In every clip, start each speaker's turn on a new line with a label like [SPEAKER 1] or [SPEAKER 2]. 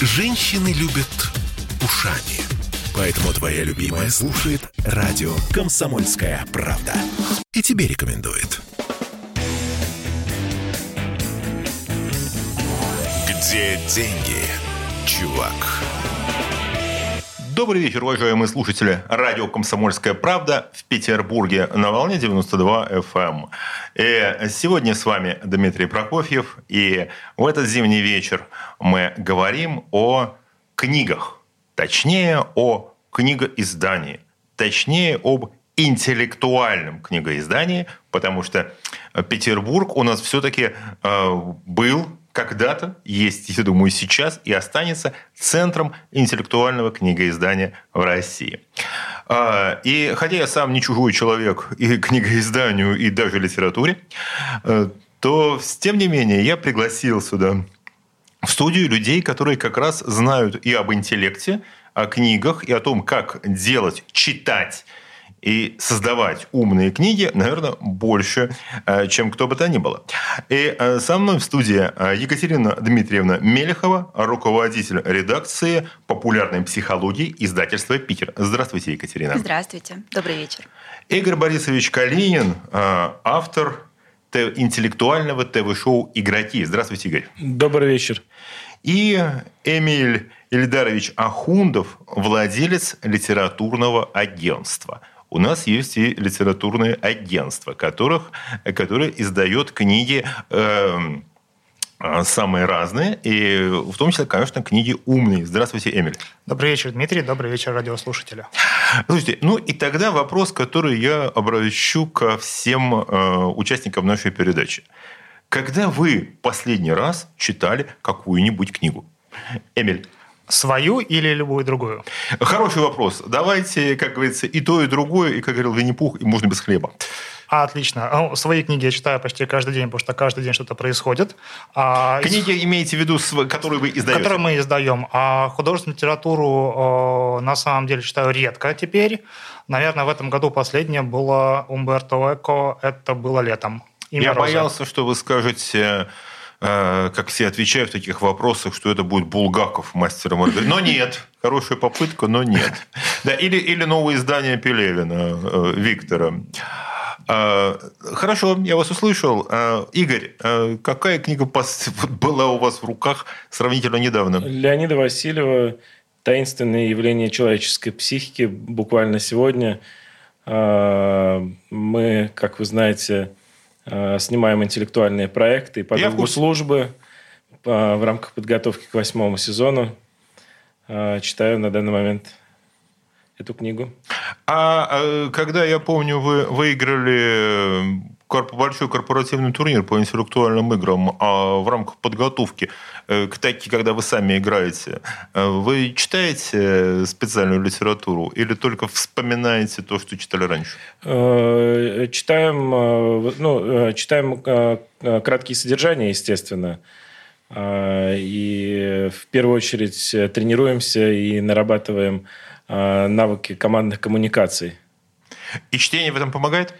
[SPEAKER 1] Женщины любят ушами. Поэтому твоя любимая слушает радио «Комсомольская правда». И тебе рекомендует. Где деньги, чувак?
[SPEAKER 2] Добрый вечер, уважаемые слушатели. Радио «Комсомольская правда» в Петербурге на волне 92 FM. И сегодня с вами Дмитрий Прокофьев. И в этот зимний вечер мы говорим о книгах. Точнее, о книгоиздании. Точнее, об интеллектуальном книгоиздании, потому что Петербург у нас все-таки э, был когда-то, есть, я думаю, сейчас и останется центром интеллектуального книгоиздания в России. А, и хотя я сам не чужой человек и книгоизданию, и даже литературе, э, то, тем не менее, я пригласил сюда в студию людей, которые как раз знают и об интеллекте, о книгах, и о том, как делать, читать и создавать умные книги, наверное, больше, э, чем кто бы то ни было. И э, со мной в студии э, Екатерина Дмитриевна Мелехова, руководитель редакции популярной психологии издательства «Питер». Здравствуйте, Екатерина.
[SPEAKER 3] Здравствуйте. Добрый вечер.
[SPEAKER 2] Игорь Борисович Калинин, автор интеллектуального ТВ-шоу «Игроки». Здравствуйте, Игорь.
[SPEAKER 4] Добрый вечер.
[SPEAKER 2] И Эмиль Ильдарович Ахундов, владелец литературного агентства – у нас есть и литературные агентства, которых, которые издают книги э, самые разные, и в том числе, конечно, книги умные. Здравствуйте, Эмиль.
[SPEAKER 5] Добрый вечер, Дмитрий. Добрый вечер, радиослушатели.
[SPEAKER 2] Слушайте, ну и тогда вопрос, который я обращу ко всем э, участникам нашей передачи. Когда вы последний раз читали какую-нибудь книгу? Эмиль.
[SPEAKER 5] Свою или любую другую?
[SPEAKER 2] Хороший вопрос. Давайте, как говорится, и то, и другое, и, как говорил Винни-Пух, и можно без хлеба.
[SPEAKER 5] А, отлично. Ну, свои книги я читаю почти каждый день, потому что каждый день что-то происходит. А,
[SPEAKER 2] книги из... имеете в виду, которые вы издаете?
[SPEAKER 5] Которые мы издаем. А художественную литературу э, на самом деле читаю редко теперь. Наверное, в этом году последнее было Умберто Эко. Это было летом.
[SPEAKER 2] Я боялся, что вы скажете как все отвечают в таких вопросах, что это будет Булгаков мастера Маргарита. Но нет. Хорошая попытка, но нет. Да, или, или новое издание Пелевина э, Виктора. Э, хорошо, я вас услышал. Игорь, какая книга была у вас в руках сравнительно недавно?
[SPEAKER 4] Леонида Васильева «Таинственные явления человеческой психики» буквально сегодня. Мы, как вы знаете, Э, снимаем интеллектуальные проекты по долгу службы в рамках подготовки к восьмому сезону. Э, читаю на данный момент эту книгу.
[SPEAKER 2] А когда, я помню, вы выиграли большой корпоративный турнир по интеллектуальным играм а в рамках подготовки э, к таки, когда вы сами играете, э, вы читаете специальную литературу или только вспоминаете то, что читали раньше?
[SPEAKER 4] Э, читаем, ну, читаем краткие содержания, естественно. И в первую очередь тренируемся и нарабатываем навыки командных коммуникаций.
[SPEAKER 2] И чтение в этом помогает?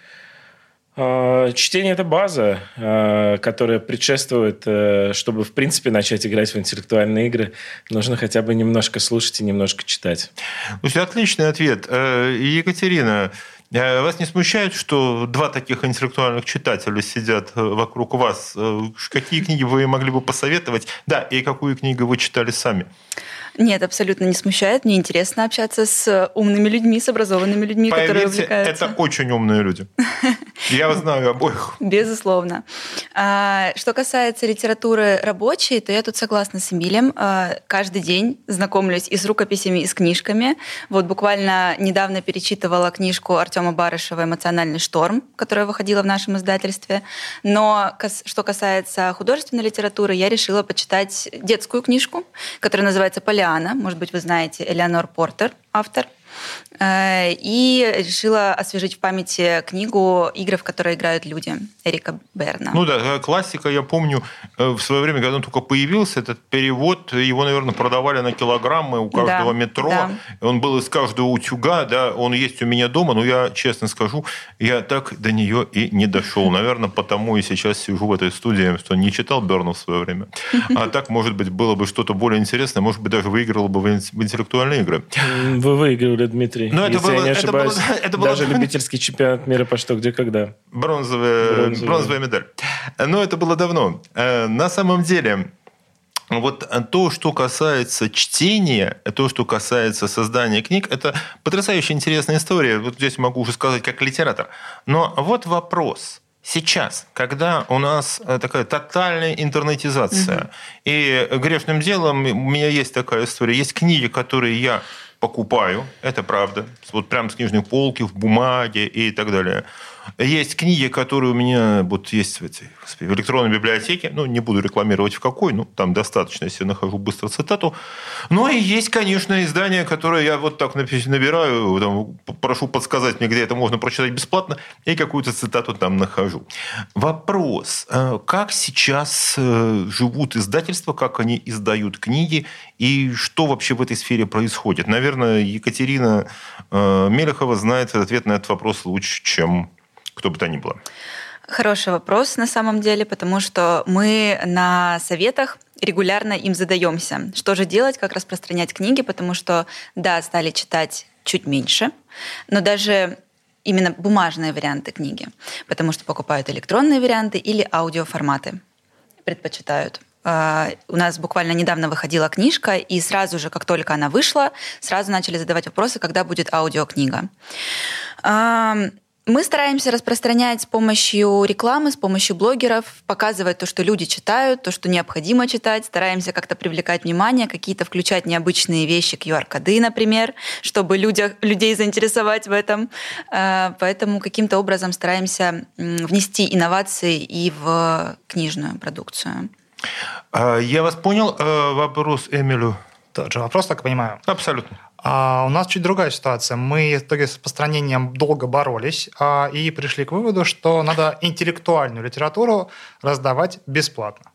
[SPEAKER 4] А, чтение – это база, а, которая предшествует, э, чтобы, в принципе, начать играть в интеллектуальные игры, нужно хотя бы немножко слушать и немножко читать.
[SPEAKER 2] Слушайте, отличный ответ. Э, Екатерина, э, вас не смущает, что два таких интеллектуальных читателя сидят вокруг вас? Какие книги вы могли бы посоветовать? Да, и какую книгу вы читали сами?
[SPEAKER 3] Нет, абсолютно не смущает. Мне интересно общаться с умными людьми, с образованными людьми,
[SPEAKER 2] Поверьте,
[SPEAKER 3] которые увлекаются.
[SPEAKER 2] это очень умные люди. Я знаю обоих.
[SPEAKER 3] Безусловно. А, что касается литературы рабочей, то я тут согласна с Эмилем. А, каждый день знакомлюсь и с рукописями, и с книжками. Вот буквально недавно перечитывала книжку Артема Барышева «Эмоциональный шторм», которая выходила в нашем издательстве. Но что касается художественной литературы, я решила почитать детскую книжку, которая называется «Поля Лиана, может быть, вы знаете, Элеонор Портер, автор. Э, и решила освежить в памяти книгу «Игры, в которые играют люди» Эрика Берна.
[SPEAKER 2] Ну да, классика, я помню, э, в свое время, когда он только появился, этот перевод, его, наверное, продавали на килограммы у каждого да, метро. Да. Он был из каждого утюга, да, он есть у меня дома, но я, честно скажу, я так до нее и не дошел. Наверное, потому и сейчас сижу в этой студии, что не читал Берна в свое время. А так, может быть, было бы что-то более интересное, может быть, даже выиграл бы в интеллектуальные игры.
[SPEAKER 4] Вы выиграли, Дмитрий. Но ну, это было, я не ошибаюсь, это было, это было... даже любительский чемпионат мира по что, где, когда.
[SPEAKER 2] Бронзовая, бронзовая. бронзовая медаль. Но это было давно. Э, на самом деле, вот то, что касается чтения, то, что касается создания книг, это потрясающе интересная история. Вот здесь могу уже сказать как литератор. Но вот вопрос. Сейчас, когда у нас э, такая тотальная интернетизация, угу. и грешным делом у меня есть такая история, есть книги, которые я покупаю, это правда, вот прям с книжной полки, в бумаге и так далее. Есть книги, которые у меня вот есть в, этой, в электронной библиотеке. Ну, не буду рекламировать в какой, ну, там достаточно, если я нахожу быстро цитату. Ну, и есть, конечно, издания, которые я вот так набираю, там, прошу подсказать мне, где это можно прочитать бесплатно, и какую-то цитату там нахожу. Вопрос. Э, как сейчас э, живут издательства, как они издают книги, и что вообще в этой сфере происходит? Наверное, Екатерина э, Мелехова знает ответ на этот вопрос лучше, чем кто бы то ни было?
[SPEAKER 3] Хороший вопрос на самом деле, потому что мы на советах регулярно им задаемся. Что же делать, как распространять книги, потому что, да, стали читать чуть меньше, но даже именно бумажные варианты книги, потому что покупают электронные варианты или аудиоформаты предпочитают. А, у нас буквально недавно выходила книжка, и сразу же, как только она вышла, сразу начали задавать вопросы, когда будет аудиокнига. Мы стараемся распространять с помощью рекламы, с помощью блогеров, показывать то, что люди читают, то, что необходимо читать. Стараемся как-то привлекать внимание, какие-то включать необычные вещи, QR-коды, например, чтобы людях, людей заинтересовать в этом. Э, поэтому каким-то образом стараемся внести инновации и в книжную продукцию.
[SPEAKER 2] А, я вас понял. Э, вопрос Эмилю.
[SPEAKER 5] Тот же вопрос, так понимаю.
[SPEAKER 2] Абсолютно.
[SPEAKER 5] А у нас чуть другая ситуация. Мы в итоге с распространением долго боролись а, и пришли к выводу, что надо интеллектуальную литературу раздавать бесплатно.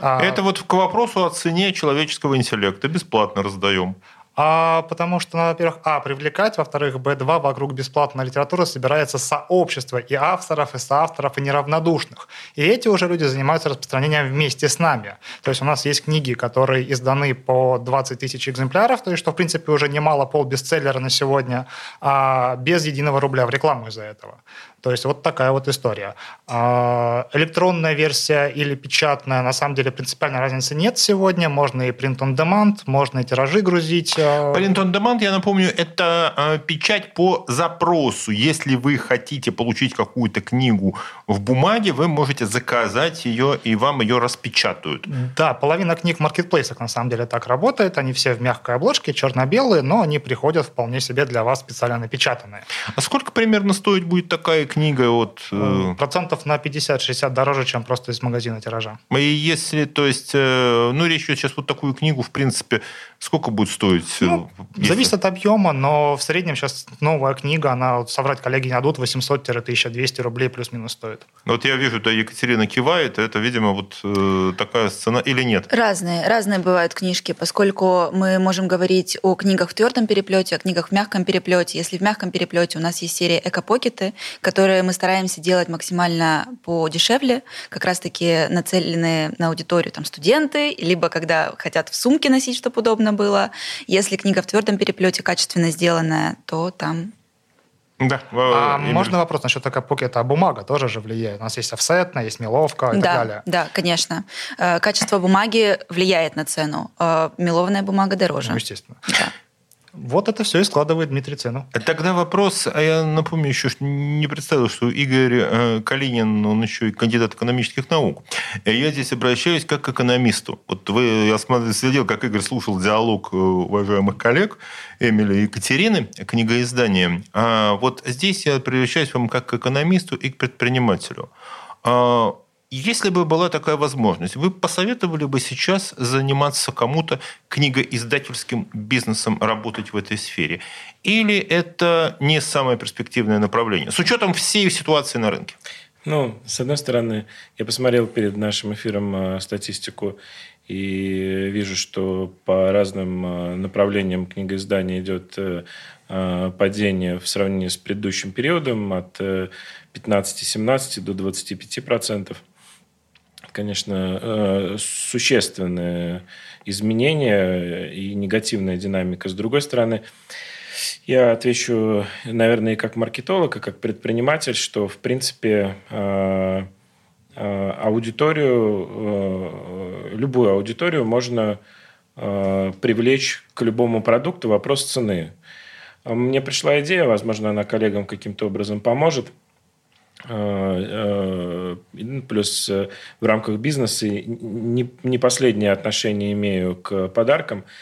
[SPEAKER 2] Это вот к вопросу о цене человеческого интеллекта. Бесплатно раздаем.
[SPEAKER 5] А, потому что, ну, во-первых, а, привлекать, во-вторых, б2, вокруг бесплатной литературы собирается сообщество и авторов, и соавторов, и неравнодушных. И эти уже люди занимаются распространением вместе с нами. То есть у нас есть книги, которые изданы по 20 тысяч экземпляров, то есть что, в принципе, уже немало пол бестселлера на сегодня, а без единого рубля в рекламу из-за этого. То есть вот такая вот история. А, электронная версия или печатная, на самом деле принципиальной разницы нет сегодня. Можно и print on demand, можно и тиражи грузить.
[SPEAKER 2] А. Print on demand, я напомню, это а, печать по запросу. Если вы хотите получить какую-то книгу в бумаге, вы можете заказать ее, и вам ее распечатают.
[SPEAKER 5] Да, половина книг в маркетплейсах на самом деле так работает. Они все в мягкой обложке, черно-белые, но они приходят вполне себе для вас специально напечатанные.
[SPEAKER 2] А сколько примерно стоить будет такая книга от...
[SPEAKER 5] Э, Процентов на 50-60 дороже, чем просто из магазина тиража.
[SPEAKER 2] И если, то есть, э, ну, речь идет сейчас вот такую книгу, в принципе, сколько будет стоить? Э,
[SPEAKER 5] ну, если... Зависит от объема, но в среднем сейчас новая книга, она, вот, соврать коллеги не дадут, 800-1200 рублей плюс-минус стоит.
[SPEAKER 2] Вот я вижу, да, Екатерина кивает, это, видимо, вот э, такая сцена или нет?
[SPEAKER 3] Разные, разные бывают книжки, поскольку мы можем говорить о книгах в твердом переплете, о книгах в мягком переплете. Если в мягком переплете у нас есть серия эко-покеты, которые которые мы стараемся делать максимально подешевле, как раз-таки нацелены на аудиторию там, студенты, либо когда хотят в сумке носить, чтобы удобно было. Если книга в твердом переплете качественно сделанная, то там
[SPEAKER 5] да. А именно. можно вопрос насчет эко-покета? А бумага тоже же влияет? У нас есть офсетная, есть меловка и
[SPEAKER 3] да,
[SPEAKER 5] так далее.
[SPEAKER 3] Да, конечно. Э, качество бумаги влияет на цену. Э, мелованная бумага дороже.
[SPEAKER 5] Ну, естественно. Да. Вот это все и складывает Дмитрий цену.
[SPEAKER 2] Тогда вопрос, а я напомню еще, что не представил, что Игорь э, Калинин, он еще и кандидат экономических наук. Я здесь обращаюсь как к экономисту. Вот вы, я следил, как Игорь слушал диалог э, уважаемых коллег Эмили и Екатерины, книгоиздания. А вот здесь я превращаюсь вам как к экономисту и к предпринимателю. А если бы была такая возможность, вы посоветовали бы сейчас заниматься кому-то книгоиздательским бизнесом, работать в этой сфере? Или это не самое перспективное направление? С учетом всей ситуации на рынке.
[SPEAKER 4] Ну, с одной стороны, я посмотрел перед нашим эфиром э, статистику и вижу, что по разным э, направлениям книгоиздания идет э, падение в сравнении с предыдущим периодом от 15-17 до 25 процентов. Конечно, существенное изменение и негативная динамика. С другой стороны, я отвечу, наверное, и как маркетолог, и как предприниматель, что, в принципе, э, э, аудиторию, э, любую аудиторию можно привлечь к любому продукту. Вопрос цены. Мне пришла идея, возможно, она коллегам каким-то образом поможет. Плюс в рамках бизнеса не последнее отношение имею к подаркам –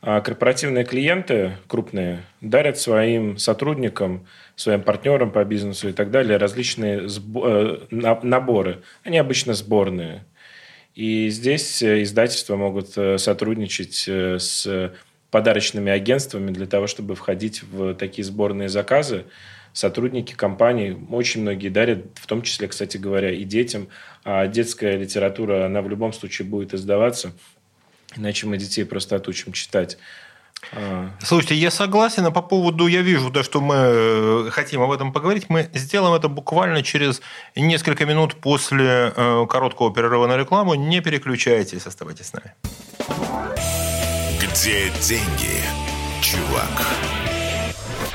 [SPEAKER 4] а корпоративные клиенты крупные дарят своим сотрудникам, своим партнерам по бизнесу и так далее различные э, наборы. Они обычно сборные. И здесь э, издательства могут э, сотрудничать с подарочными агентствами для того, чтобы входить в такие сборные заказы. Сотрудники компаний очень многие дарят, в том числе, кстати говоря, и детям. А детская литература, она в любом случае будет издаваться Иначе мы детей просто отучим читать.
[SPEAKER 2] А. Слушайте, я согласен, а по поводу, я вижу, да, что мы э, хотим об этом поговорить, мы сделаем это буквально через несколько минут после э, короткого перерыва на рекламу. Не переключайтесь, оставайтесь с нами.
[SPEAKER 1] Где деньги, чувак?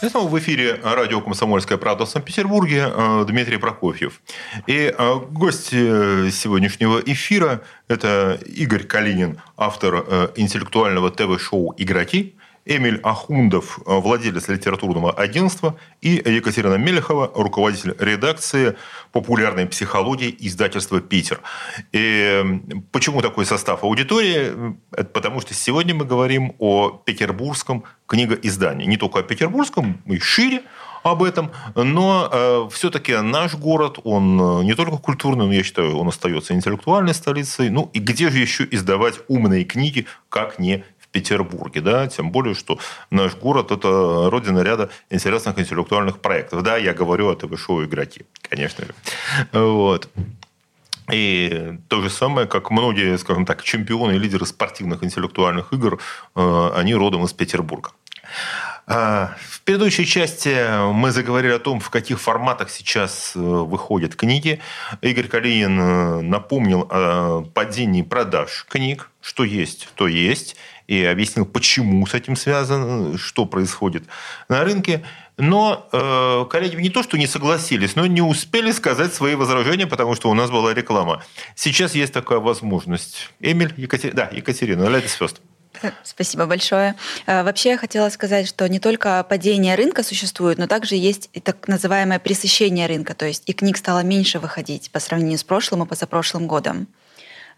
[SPEAKER 2] Снова в эфире радио «Комсомольская правда» в Санкт-Петербурге э, Дмитрий Прокофьев. И э, гость э, сегодняшнего эфира – это Игорь Калинин, автор интеллектуального ТВ-шоу «Игроки», Эмиль Ахундов, э, владелец литературного агентства, и Екатерина Мелехова, руководитель редакции популярной психологии издательства «Питер». И почему такой состав аудитории? Это потому что сегодня мы говорим о петербургском книгоиздании. Не только о петербургском, и шире об этом, но э, все-таки наш город, он э, не только культурный, но я считаю, он остается интеллектуальной столицей. Ну и где же еще издавать умные книги, как не Петербурге, да, тем более, что наш город – это родина ряда интересных интеллектуальных проектов. Да, я говорю о ТВ-шоу «Игроки», конечно же. Вот. И то же самое, как многие, скажем так, чемпионы и лидеры спортивных интеллектуальных игр, э, они родом из Петербурга. А, в предыдущей части мы заговорили о том, в каких форматах сейчас э, выходят книги. Игорь Калинин э, напомнил о падении продаж книг. Что есть, то есть и объяснил, почему с этим связано, что происходит на рынке. Но э, коллеги не то, что не согласились, но не успели сказать свои возражения, потому что у нас была реклама. Сейчас есть такая возможность. Эмиль, Екатери... да, Екатерина, Леди Звезд.
[SPEAKER 3] Спасибо большое. Э, вообще я хотела сказать, что не только падение рынка существует, но также есть и так называемое пресыщение рынка, то есть и книг стало меньше выходить по сравнению с прошлым и позапрошлым годом.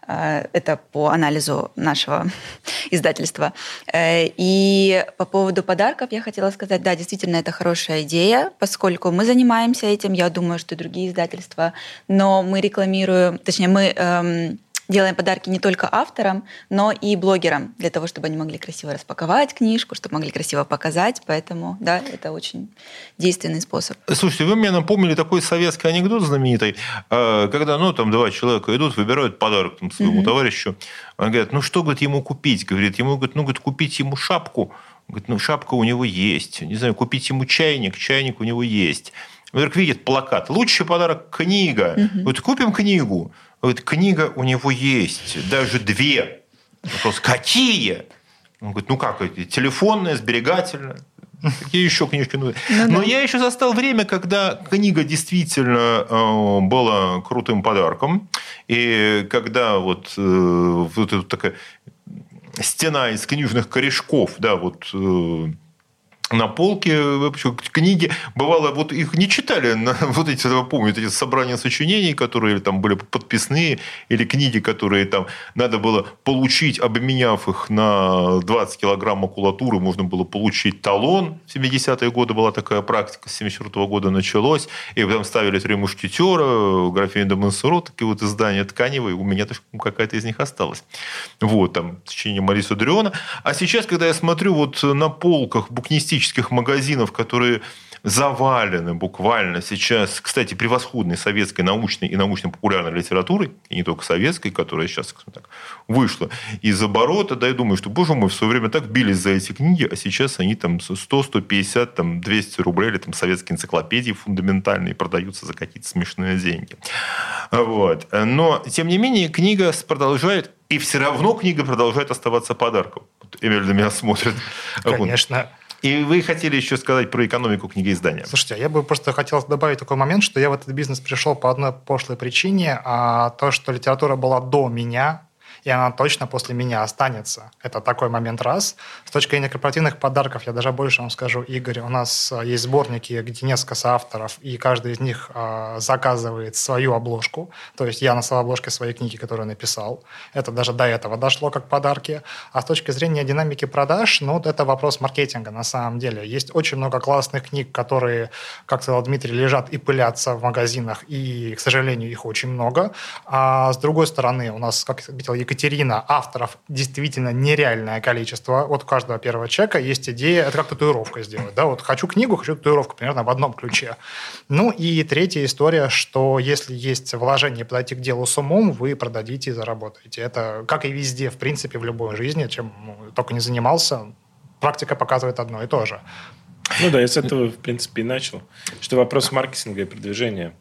[SPEAKER 3] Э, это по анализу нашего издательства. Э, и по поводу подарков я хотела сказать, да, действительно, это хорошая идея, поскольку мы занимаемся этим, я думаю, что и другие издательства, но мы рекламируем, точнее, мы эм, делаем подарки не только авторам, но и блогерам, для того, чтобы они могли красиво распаковать книжку, чтобы могли красиво показать. Поэтому, да, это очень действенный способ.
[SPEAKER 2] Слушайте, вы мне напомнили такой советский анекдот знаменитый, э, когда, ну, там два человека идут, выбирают подарок там, своему mm-hmm. товарищу. Он говорит, ну, что, говорит, ему купить? Говорит, ему, говорит, ну, говорит, купить ему шапку. Говорит, ну, шапка у него есть. Не знаю, купить ему чайник, чайник у него есть. Вдруг видит плакат. Лучший подарок – книга. Угу. Говорит, купим книгу. Говорит, книга у него есть, даже две. Вопрос, какие? Он говорит, ну как, телефонная, сберегательная. Какие еще книжки нужны? Ну, Но да. я еще застал время, когда книга действительно э, была крутым подарком. И когда вот, э, вот эта такая стена из книжных корешков, да, вот э, на полке книги. Бывало, вот их не читали, вот эти, я помню, эти собрания сочинений, которые там были подписные, или книги, которые там надо было получить, обменяв их на 20 килограмм макулатуры, можно было получить талон. В 70-е годы была такая практика, с 74 -го года началось. И потом ставили «Три мушкетера», «Графиня де Монсоро», такие вот издания тканевые. У меня тоже какая-то из них осталась. Вот, там, сочинение Мариса Дриона. А сейчас, когда я смотрю вот на полках букнистических туристических магазинов, которые завалены буквально сейчас, кстати, превосходной советской научной и научно-популярной литературой, и не только советской, которая сейчас так, вышла из оборота, да, я думаю, что, боже мой, в свое время так бились за эти книги, а сейчас они там 100, 150, там 200 рублей, или там советские энциклопедии фундаментальные продаются за какие-то смешные деньги. Вот. Но, тем не менее, книга продолжает, и все равно книга продолжает оставаться подарком. Вот Эмиль на меня смотрит.
[SPEAKER 5] Конечно.
[SPEAKER 2] И вы хотели еще сказать про экономику книгоиздания.
[SPEAKER 5] Слушайте, я бы просто хотел добавить такой момент, что я в этот бизнес пришел по одной пошлой причине, а то, что литература была до меня, и она точно после меня останется. Это такой момент раз. С точки зрения корпоративных подарков, я даже больше вам скажу, Игорь, у нас э, есть сборники, где несколько соавторов, и каждый из них э, заказывает свою обложку. То есть я на обложке своей книги, которую написал. Это даже до этого дошло как подарки. А с точки зрения динамики продаж, ну, это вопрос маркетинга на самом деле. Есть очень много классных книг, которые, как сказал Дмитрий, лежат и пылятся в магазинах, и, к сожалению, их очень много. А с другой стороны, у нас, как отметил Екатерина, авторов действительно нереальное количество. Вот у каждого первого человека есть идея, это как татуировка сделать. Да? Вот хочу книгу, хочу татуировку, примерно в одном ключе. Ну и третья история, что если есть вложение подойти к делу с умом, вы продадите и заработаете. Это как и везде, в принципе, в любой жизни, чем только не занимался, практика показывает одно и то же.
[SPEAKER 4] Ну да, я с этого, в принципе, и начал. Что вопрос маркетинга и продвижения.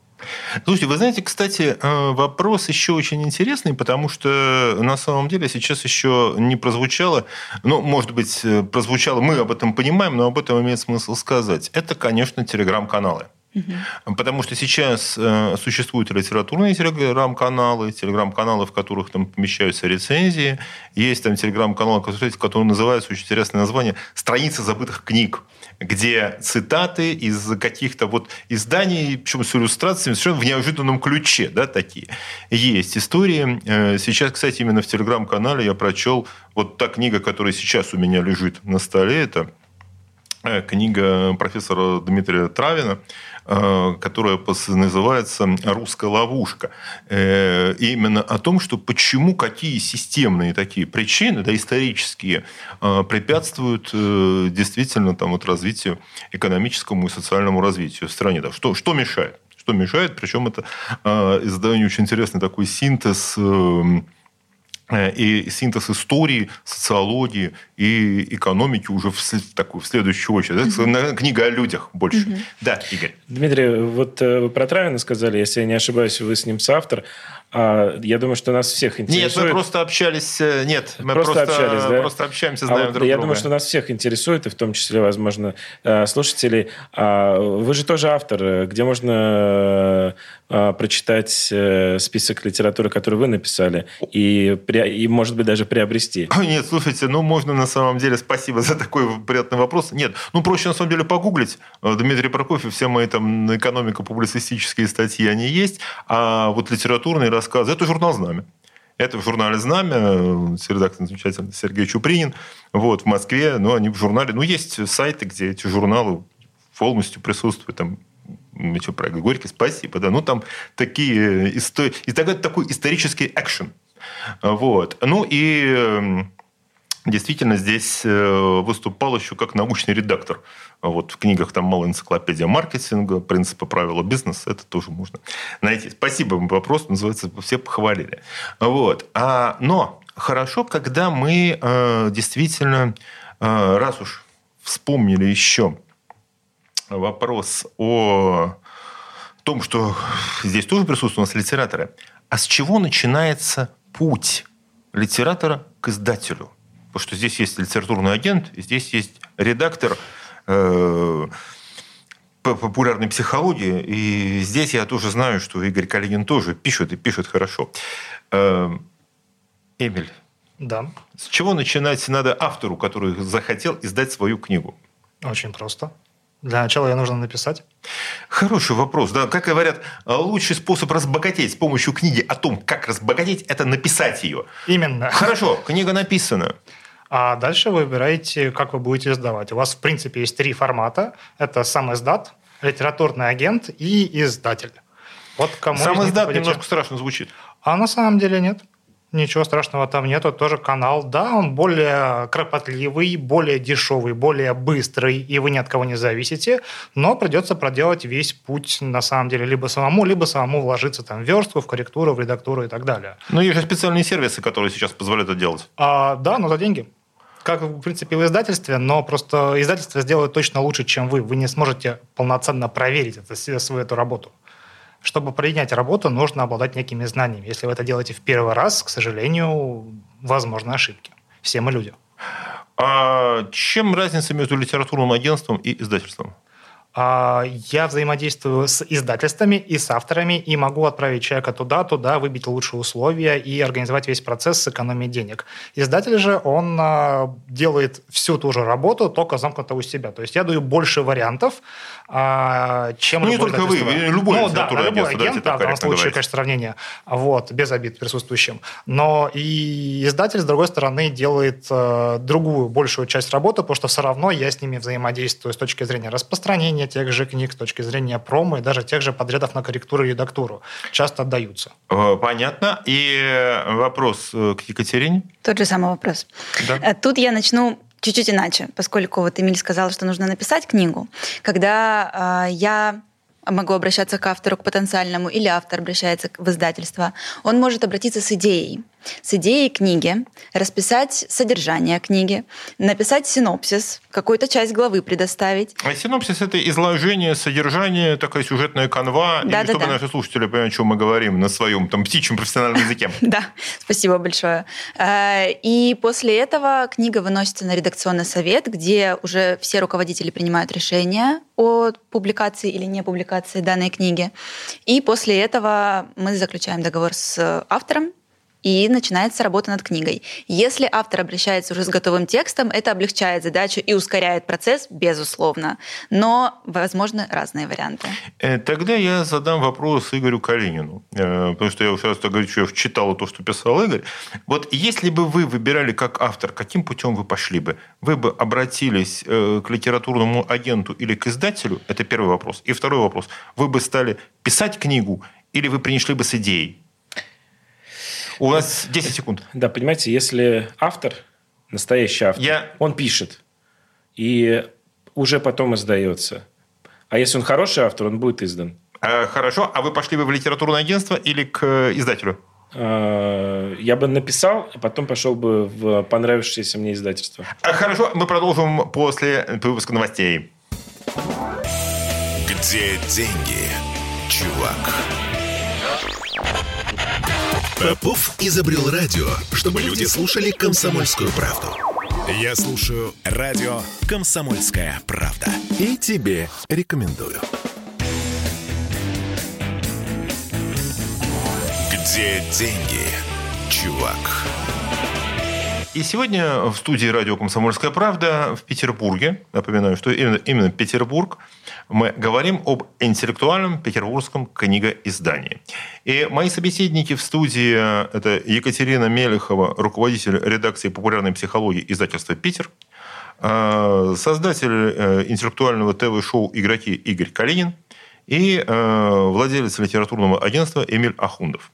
[SPEAKER 2] Слушайте, вы знаете, кстати, э, вопрос еще очень интересный, потому что на самом деле сейчас еще не прозвучало, ну, может быть, э, прозвучало, мы об этом понимаем, но об этом имеет смысл сказать. Это, конечно, телеграм-каналы. Угу. Потому что сейчас э, существуют литературные телеграм-каналы, телеграм-каналы, в которых там помещаются рецензии. Есть там телеграм-канал, который, называется, очень интересное название, «Страницы забытых книг» где цитаты из каких-то вот изданий, причем с иллюстрациями, совершенно в неожиданном ключе, да, такие. Есть истории. Э, сейчас, кстати, именно в Телеграм-канале я прочел вот та книга, которая сейчас у меня лежит на столе, это книга профессора Дмитрия Травина Э, которая называется «Русская ловушка». Э, именно о том, что почему, какие системные такие причины, да, исторические, э, препятствуют действительно там, вот, развитию, экономическому и социальному развитию в стране. Да, что, что мешает? Что мешает? Причем это издание очень интересный такой синтез Э, и синтез истории, социологии и экономики уже в, такую, в следующую очередь. Mm-hmm. Книга о людях больше. Mm-hmm. Да, Игорь.
[SPEAKER 4] Дмитрий, вот э, вы про Травина сказали, если я не ошибаюсь, вы с ним соавтор. А, я думаю, что нас всех интересует...
[SPEAKER 2] Нет, мы просто общались... Э, нет, мы просто, просто общались, да? Просто общаемся, знаем а вот друг
[SPEAKER 4] я
[SPEAKER 2] друга.
[SPEAKER 4] думаю, что нас всех интересует, и в том числе, возможно, слушателей. А, вы же тоже автор. Где можно прочитать список литературы, которую вы написали, и, и может быть, даже приобрести?
[SPEAKER 2] Нет, слушайте, ну, можно на самом деле... Спасибо за такой приятный вопрос. Нет, ну, проще на самом деле погуглить. Дмитрий Прокофьев, все мои там экономико-публицистические статьи, они есть. А вот литературные рассказы. Это журнал «Знамя». Это в журнале «Знамя», с редактором замечательный Сергей Чупринин. Вот, в Москве, ну, они в журнале. Ну, есть сайты, где эти журналы полностью присутствуют. Там что про Горький, спасибо, да. Ну, там такие истории. И такой, такой исторический экшен. Вот. Ну, и действительно здесь э, выступал еще как научный редактор. Вот в книгах там мало энциклопедия маркетинга, принципы правила бизнеса, это тоже можно найти. Спасибо, вопрос называется «Все похвалили». Вот. А, но хорошо, когда мы э, действительно, э, раз уж вспомнили еще вопрос о том, что здесь тоже присутствуют у нас литераторы, а с чего начинается путь литератора к издателю? Потому что здесь есть литературный агент, здесь есть редактор э, по популярной психологии. И здесь я тоже знаю, что Игорь Калинин тоже пишет и пишет хорошо. Э, Эмиль.
[SPEAKER 5] Да.
[SPEAKER 2] С чего начинать надо автору, который захотел издать свою книгу?
[SPEAKER 5] Очень просто. Для начала ее нужно написать.
[SPEAKER 2] Хороший вопрос. Да, как говорят, лучший способ разбогатеть с помощью книги о том, как разбогатеть, это написать ее.
[SPEAKER 5] Именно.
[SPEAKER 2] Хорошо, книга написана.
[SPEAKER 5] А дальше вы выбираете, как вы будете издавать. У вас, в принципе, есть три формата. Это сам издат, литературный агент и издатель.
[SPEAKER 2] Вот кому сам издат немножко страшно звучит.
[SPEAKER 5] А на самом деле нет. Ничего страшного там нету, тоже канал. Да, он более кропотливый, более дешевый, более быстрый, и вы ни от кого не зависите, но придется проделать весь путь, на самом деле, либо самому, либо самому вложиться там в верстку, в корректуру, в редактуру и так далее.
[SPEAKER 2] Но есть же специальные сервисы, которые сейчас позволяют это делать.
[SPEAKER 5] А, да, но за деньги как, в принципе, в издательстве, но просто издательство сделает точно лучше, чем вы. Вы не сможете полноценно проверить это, свою эту работу. Чтобы принять работу, нужно обладать некими знаниями. Если вы это делаете в первый раз, к сожалению, возможны ошибки. Все мы люди.
[SPEAKER 2] А чем разница между литературным агентством и издательством?
[SPEAKER 5] А, я взаимодействую с издательствами и с авторами, и могу отправить человека туда, туда, выбить лучшие условия и организовать весь процесс с экономией денег. Издатель же, он а, делает всю ту же работу, только замкнуто у себя. То есть я даю больше вариантов, а, чем
[SPEAKER 2] ну, не только вы, любой
[SPEAKER 5] ну, да, любой агент, да, в данном случае, говорить. конечно, сравнение, вот, без обид присутствующим. Но и издатель, с другой стороны, делает э, другую, большую часть работы, потому что все равно я с ними взаимодействую с точки зрения распространения тех же книг, с точки зрения промо и даже тех же подрядов на корректуру и редактуру. Часто отдаются.
[SPEAKER 2] Э, понятно. И вопрос э, к Екатерине?
[SPEAKER 3] Тот же самый вопрос. Да. Тут я начну чуть-чуть иначе, поскольку вот Эмиль сказал, что нужно написать книгу. Когда э, я могу обращаться к автору, к потенциальному, или автор обращается в издательство, он может обратиться с идеей с идеей книги, расписать содержание книги, написать синопсис, какую-то часть главы предоставить.
[SPEAKER 2] А синопсис – это изложение, содержание, такая сюжетная канва, да, или да, чтобы да. наши слушатели поняли, о чем мы говорим на своем там птичьем профессиональном языке.
[SPEAKER 3] Да, спасибо большое. Э, и после этого книга выносится на редакционный совет, где уже все руководители принимают решение о публикации или не публикации данной книги. И после этого мы заключаем договор с автором, и начинается работа над книгой. Если автор обращается уже с готовым текстом, это облегчает задачу и ускоряет процесс, безусловно. Но, возможно, разные варианты.
[SPEAKER 2] Э, тогда я задам вопрос Игорю Калинину, э, потому что я уже раз говорю, что я читал то, что писал Игорь. Вот если бы вы выбирали как автор, каким путем вы пошли бы? Вы бы обратились э, к литературному агенту или к издателю? Это первый вопрос. И второй вопрос. Вы бы стали писать книгу или вы пришли бы с идеей? У вас 10 секунд.
[SPEAKER 4] Да, понимаете, если автор, настоящий автор, Я... он пишет, и уже потом издается. А если он хороший автор, он будет издан.
[SPEAKER 2] А, хорошо. А вы пошли бы в литературное агентство или к издателю?
[SPEAKER 4] А, я бы написал, а потом пошел бы в понравившееся мне издательство.
[SPEAKER 2] А, хорошо. Мы продолжим после выпуска новостей.
[SPEAKER 1] Где деньги, чувак? Попов изобрел радио, чтобы люди слушали комсомольскую правду. Я слушаю радио «Комсомольская правда». И тебе рекомендую. Где деньги, чувак?
[SPEAKER 2] И сегодня в студии радио «Комсомольская правда» в Петербурге, напоминаю, что именно, именно Петербург, мы говорим об интеллектуальном петербургском книгоиздании. И мои собеседники в студии – это Екатерина Мелехова, руководитель редакции популярной психологии издательства «Питер», э, создатель э, интеллектуального ТВ-шоу «Игроки» Игорь Калинин и э, владелец литературного агентства Эмиль Ахундов.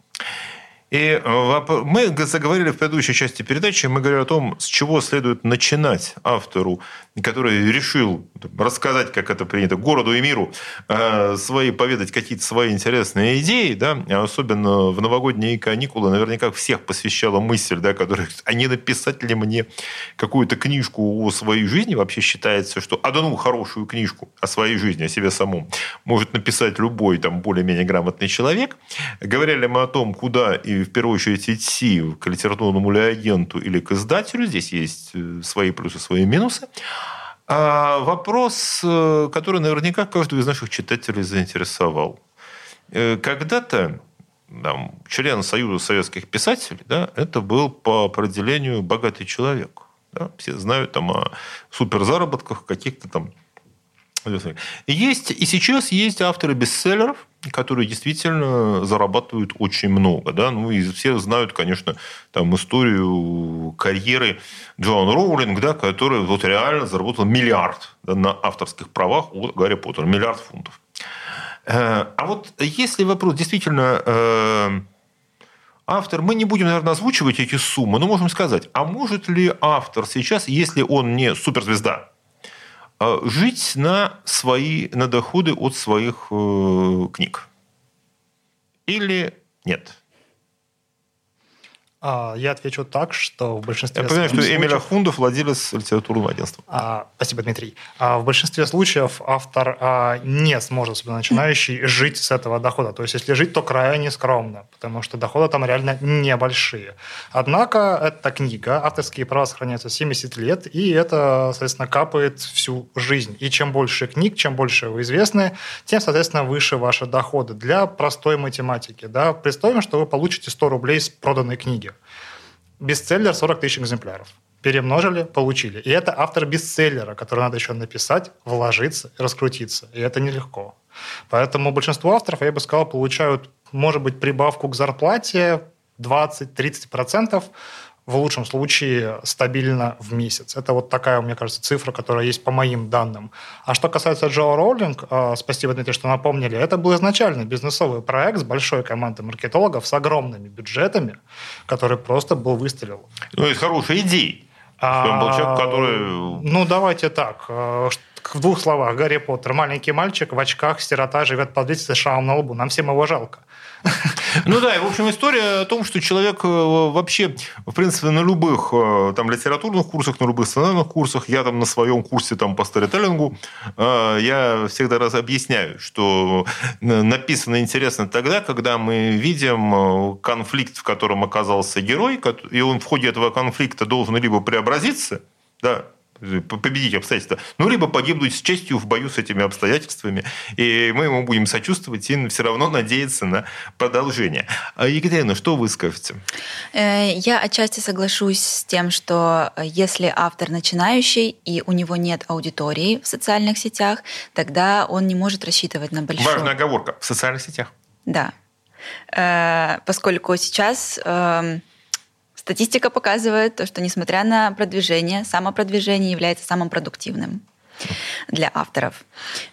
[SPEAKER 2] И э, мы заговорили в предыдущей части передачи, мы говорили о том, с чего следует начинать автору, который решил рассказать, как это принято, городу и миру, э, свои, поведать какие-то свои интересные идеи, да, особенно в новогодние каникулы, наверняка всех посвящала мысль, да, которая, а не написать ли мне какую-то книжку о своей жизни? Вообще считается, что одну хорошую книжку о своей жизни, о себе самом, может написать любой там более-менее грамотный человек. Говорили мы о том, куда и в первую очередь идти к литературному ли агенту или к издателю. Здесь есть э, свои плюсы, свои минусы. А вопрос, э, который наверняка каждого из наших читателей заинтересовал. Э, когда-то там, член Союза советских писателей, да, это был по определению богатый человек. Да? Все знают там о суперзаработках, каких-то там есть, и сейчас есть авторы бестселлеров, которые действительно зарабатывают очень много. Да? Ну, и все знают, конечно, там историю карьеры Джоан Роулинг, да, которая вот реально заработала миллиард да, на авторских правах у Гарри Поттера. Миллиард фунтов. Э, а вот если вопрос действительно э, автор, мы не будем, наверное, озвучивать эти суммы, но можем сказать, а может ли автор сейчас, если он не суперзвезда, жить на свои на доходы от своих книг? Или нет?
[SPEAKER 5] А, я отвечу так, что в большинстве
[SPEAKER 2] Я понимаю, что случаев... Эмиль Ахундов владелец литературного агентства.
[SPEAKER 5] А, спасибо, Дмитрий. А, в большинстве случаев автор а, не сможет, особенно начинающий, жить с этого дохода. То есть, если жить, то крайне скромно, потому что доходы там реально небольшие. Однако, эта книга, авторские права сохраняются 70 лет, и это, соответственно, капает всю жизнь. И чем больше книг, чем больше вы известны, тем, соответственно, выше ваши доходы. Для простой математики. Да? Представим, что вы получите 100 рублей с проданной книги. Бестселлер 40 тысяч экземпляров. Перемножили, получили. И это автор бестселлера, который надо еще написать, вложиться раскрутиться. И это нелегко. Поэтому большинство авторов, я бы сказал, получают, может быть, прибавку к зарплате 20-30%, в лучшем случае стабильно в месяц. Это вот такая, мне кажется, цифра, которая есть по моим данным. А что касается Джо Роулинг, э, спасибо, Дмитрий, что напомнили, это был изначально бизнесовый проект с большой командой маркетологов, с огромными бюджетами, который просто был выстрелил.
[SPEAKER 2] Ну, это хорошая идея. А, он был человек, который...
[SPEAKER 5] Ну, давайте так. Э, в двух словах. Гарри Поттер. Маленький мальчик в очках, сирота, живет под с шрамом на лбу. Нам всем его жалко.
[SPEAKER 2] Ну да, и, в общем, история о том, что человек э, вообще, в принципе, на любых э, там, литературных курсах, на любых сценарных курсах, я там на своем курсе там, по сторителлингу, э, я всегда раз объясняю, что написано интересно тогда, когда мы видим конфликт, в котором оказался герой, и он в ходе этого конфликта должен либо преобразиться, да, победить обстоятельства, ну, либо погибнуть с честью в бою с этими обстоятельствами, и мы ему будем сочувствовать и все равно надеяться на продолжение. А, Екатерина, что вы скажете?
[SPEAKER 3] Э, я отчасти соглашусь с тем, что э, если автор начинающий, и у него нет аудитории в социальных сетях, тогда он не может рассчитывать на большую...
[SPEAKER 2] Важная оговорка. В социальных сетях.
[SPEAKER 3] Да. Э, поскольку сейчас эм, Статистика показывает то, что несмотря на продвижение, самопродвижение является самым продуктивным для авторов.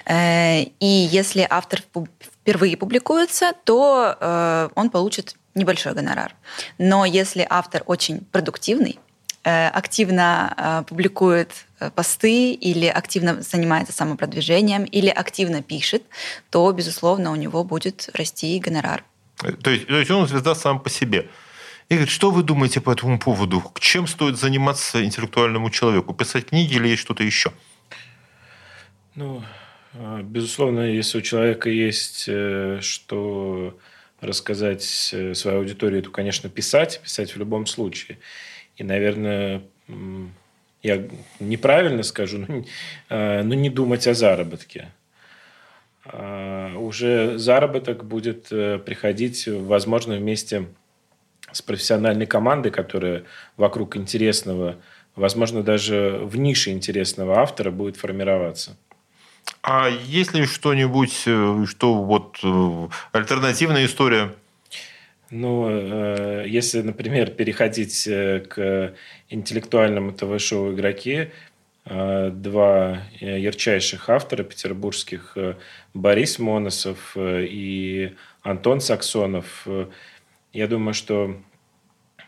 [SPEAKER 3] Э, и если автор впервые публикуется, то э, он получит небольшой гонорар. Но если автор очень продуктивный, э, активно публикует посты или активно занимается самопродвижением или активно пишет, то, безусловно, у него будет расти гонорар.
[SPEAKER 2] То есть, то есть он звезда сам по себе. Игорь, что вы думаете по этому поводу? Чем стоит заниматься интеллектуальному человеку? Писать книги или есть что-то еще?
[SPEAKER 4] Ну, а, безусловно, если у человека есть э, что рассказать э, своей аудитории, то, конечно, писать, писать в любом случае. И, наверное, я неправильно скажу, но, не думать о заработке. А, уже заработок будет э, приходить, возможно, вместе с профессиональной командой, которая вокруг интересного, возможно, даже в нише интересного автора будет формироваться.
[SPEAKER 2] А есть ли что-нибудь, э, что вот э, альтернативная история?
[SPEAKER 4] Ну, э, если, например, переходить к интеллектуальному ТВ-шоу «Игроки», два ярчайших автора петербургских, Борис Моносов и Антон Саксонов, я думаю, что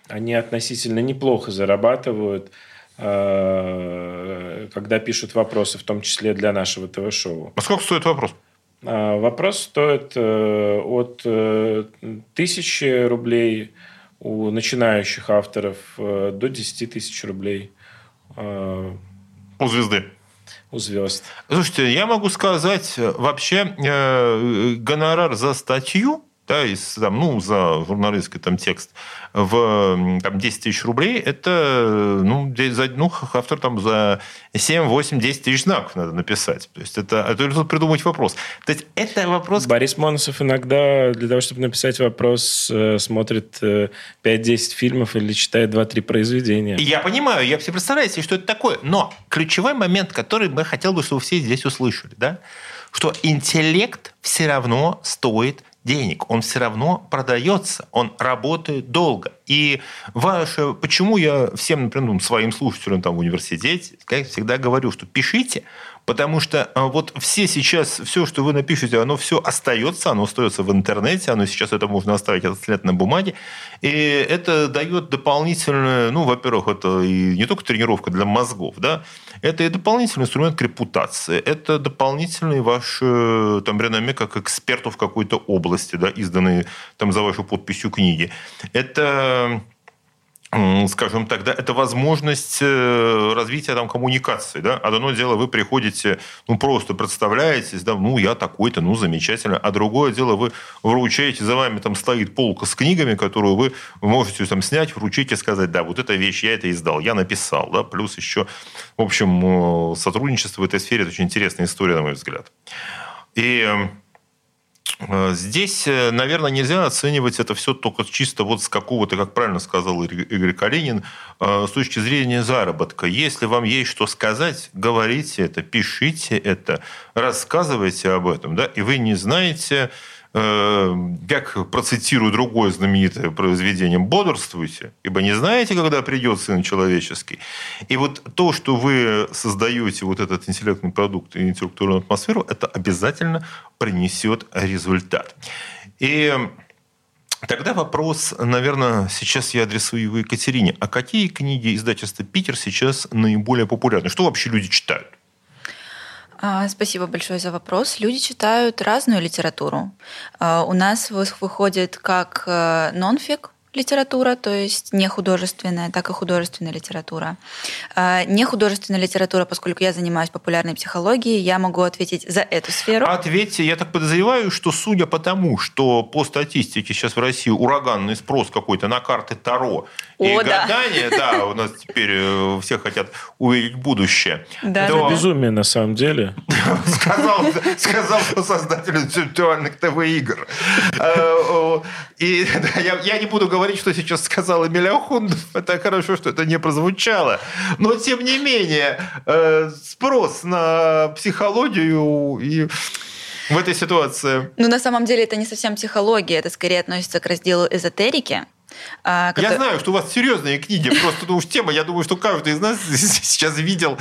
[SPEAKER 4] они относительно неплохо зарабатывают, э, когда пишут вопросы, в том числе для нашего ТВ-шоу.
[SPEAKER 2] А сколько стоит вопрос?
[SPEAKER 4] А, вопрос стоит э, от э, тысячи рублей у начинающих авторов до 10 тысяч рублей.
[SPEAKER 2] У звезды?
[SPEAKER 4] У звезд.
[SPEAKER 2] Слушайте, я могу сказать, вообще гонорар за статью да, из, там, ну, за журналистский там, текст в там, 10 тысяч рублей, это ну, за, ну, автор там за 7, 8, 10 тысяч знаков надо написать. То есть это, это тут придумать вопрос. То есть это вопрос...
[SPEAKER 4] Борис Моносов иногда для того, чтобы написать вопрос, э, смотрит 5-10 э, фильмов или читает 2-3 произведения.
[SPEAKER 2] Я понимаю, я все представляете, что это такое. Но ключевой момент, который бы хотел бы, чтобы все здесь услышали, да, что интеллект все равно стоит денег, он все равно продается, он работает долго. И ваше, почему я всем, например, ну, своим слушателям там в университете, как всегда говорю, что пишите, Потому что а, вот все сейчас, все, что вы напишете, оно все остается, оно остается в интернете, оно сейчас это можно оставить отслед на бумаге. И это дает дополнительную, ну, во-первых, это и не только тренировка для мозгов, да, это и дополнительный инструмент к репутации, это дополнительный ваш э, там, реноме как эксперту в какой-то области, да, изданные там за вашу подписью книги. Это скажем так, да, это возможность э, развития там, коммуникации. Да? Одно дело, вы приходите, ну, просто представляетесь, да, ну, я такой-то, ну, замечательно. А другое дело, вы вручаете, за вами там стоит полка с книгами, которую вы можете там снять, вручить и сказать, да, вот эта вещь, я это издал, я написал. Да? Плюс еще, в общем, э, сотрудничество в этой сфере – это очень интересная история, на мой взгляд. И здесь, э, наверное, нельзя оценивать это все только чисто вот с какого-то, как правильно сказал Игорь Калинин, э, с точки зрения заработка. Если вам есть что сказать, говорите это, пишите это, рассказывайте об этом. Да? И вы не знаете, Э, как процитирую другое знаменитое произведение, бодрствуйте, ибо не знаете, когда придет Сын Человеческий. И вот то, что вы создаете вот этот интеллектный продукт и интеллектуальную атмосферу, это обязательно принесет результат. И Тогда вопрос, наверное, сейчас я адресую его Екатерине. А какие книги издательства «Питер» сейчас наиболее популярны? Что вообще люди читают?
[SPEAKER 3] А, спасибо большое за вопрос. Люди читают разную литературу. А, у нас выходит как э, нонфик, литература, то есть не художественная, так и художественная литература. А, не художественная литература, поскольку я занимаюсь популярной психологией, я могу ответить за эту сферу.
[SPEAKER 2] Ответьте, я так подозреваю, что судя по тому, что по статистике сейчас в России ураганный спрос какой-то на карты Таро и О, гадание, да. да, у нас теперь э, все хотят увидеть будущее.
[SPEAKER 4] Да. То... Это безумие на самом деле.
[SPEAKER 2] Сказал, сказал создатель интеллектуальных ТВ-игр. Э, и я не буду говорить говорить, что сейчас сказал Эмиль Ахундов. Это хорошо, что это не прозвучало. Но, тем не менее, э, спрос на психологию и в этой ситуации.
[SPEAKER 3] Ну, на самом деле, это не совсем психология, это скорее относится к разделу эзотерики.
[SPEAKER 2] А, который... Я знаю, что у вас серьезные книги, просто ну, уж тема, я думаю, что каждый из нас сейчас видел.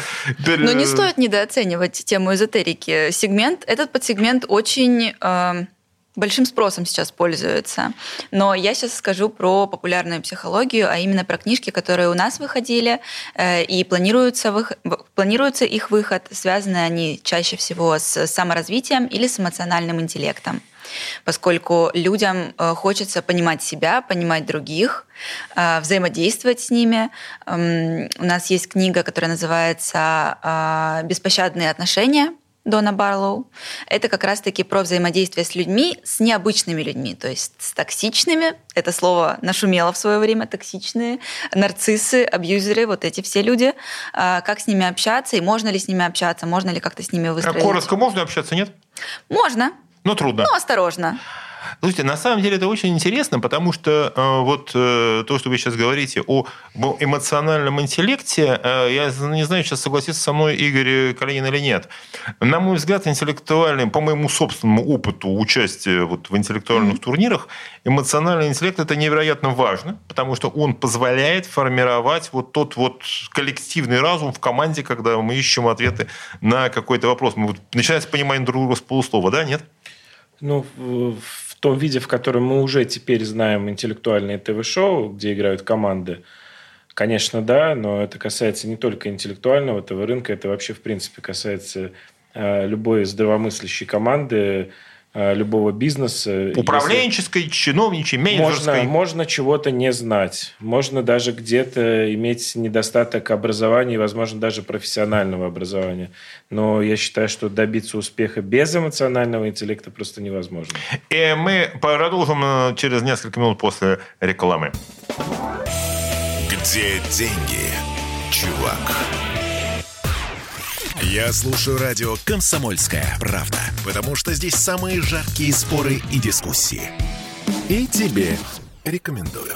[SPEAKER 3] Но не стоит недооценивать тему эзотерики. Сегмент, этот подсегмент очень э, большим спросом сейчас пользуется. Но я сейчас скажу про популярную психологию, а именно про книжки, которые у нас выходили, э, и планируется, вых... планируется их выход. Связаны они чаще всего с саморазвитием или с эмоциональным интеллектом поскольку людям э, хочется понимать себя, понимать других, э, взаимодействовать с ними. Эм, у нас есть книга, которая называется «Беспощадные отношения», Дона Барлоу, это как раз-таки про взаимодействие с людьми, с необычными людьми, то есть с токсичными. Это слово нашумело в свое время, токсичные, нарциссы, абьюзеры, вот эти все люди. А, как с ними общаться и можно ли с ними общаться, можно ли как-то с ними выстроить. А
[SPEAKER 2] коротко можно общаться, нет?
[SPEAKER 3] Можно.
[SPEAKER 2] Но трудно.
[SPEAKER 3] Ну, осторожно.
[SPEAKER 2] Слушайте, на самом деле это очень интересно, потому что э, вот э, то, что вы сейчас говорите о эмоциональном интеллекте, э, я не знаю, сейчас согласится со мной Игорь Калинин или нет. На мой взгляд, интеллектуальный, по моему собственному опыту участия вот в интеллектуальных mm-hmm. турнирах, эмоциональный интеллект это невероятно важно, потому что он позволяет формировать вот тот вот коллективный разум в команде, когда мы ищем ответы на какой-то вопрос. Мы вот начинаем понимать друг друга с полуслова, да, нет?
[SPEAKER 4] Ну, в том виде, в котором мы уже теперь знаем интеллектуальные ТВ-шоу, где играют команды, конечно, да, но это касается не только интеллектуального ТВ-рынка, это вообще, в принципе, касается э, любой здравомыслящей команды, любого бизнеса.
[SPEAKER 2] Управленческой, Если... чиновничьей, менеджерской.
[SPEAKER 4] Можно, можно чего-то не знать. Можно даже где-то иметь недостаток образования и, возможно, даже профессионального образования. Но я считаю, что добиться успеха без эмоционального интеллекта просто невозможно.
[SPEAKER 2] И мы продолжим э, через несколько минут после рекламы.
[SPEAKER 1] Где деньги, чувак? Я слушаю радио «Комсомольская правда», потому что здесь самые жаркие споры и дискуссии. И тебе рекомендую.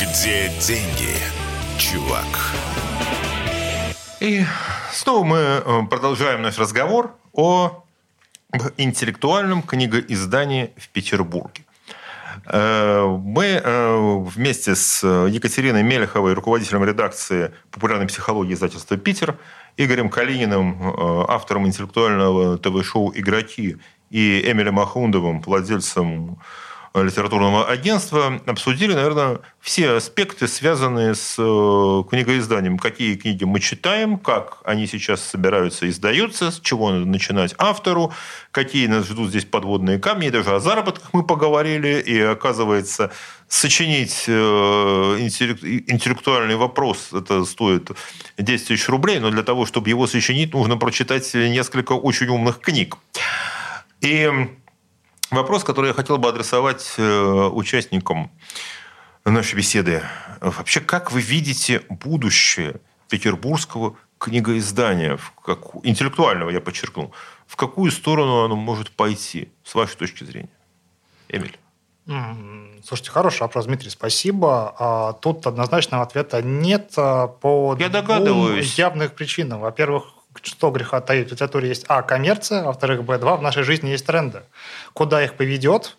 [SPEAKER 1] Где деньги, чувак?
[SPEAKER 2] И снова мы э, продолжаем наш разговор о интеллектуальном книгоиздании в Петербурге. Э, мы э, вместе с Екатериной Мелеховой, руководителем редакции популярной психологии издательства «Питер», Игорем Калининым, э, автором интеллектуального ТВ-шоу «Игроки», и Эмилем Ахундовым, владельцем литературного агентства, обсудили, наверное, все аспекты, связанные с э, книгоизданием. Какие книги мы читаем, как они сейчас собираются и издаются, с чего надо начинать автору, какие нас ждут здесь подводные камни, и даже о заработках мы поговорили, и оказывается, сочинить э, интеллектуальный вопрос, это стоит 10 тысяч рублей, но для того, чтобы его сочинить, нужно прочитать несколько очень умных книг. И Вопрос, который я хотел бы адресовать э, участникам нашей беседы. Вообще, как вы видите будущее петербургского книгоиздания, в как... интеллектуального, я подчеркнул, в какую сторону оно может пойти, с вашей точки зрения? Эмиль.
[SPEAKER 5] Слушайте, хороший вопрос, Дмитрий, спасибо. А, тут однозначного ответа нет а, по
[SPEAKER 2] Я двум
[SPEAKER 5] явных причинам. Во-первых, что греха таить, в литературе есть, а, коммерция, а во-вторых, б, два, в нашей жизни есть тренды. Куда их поведет,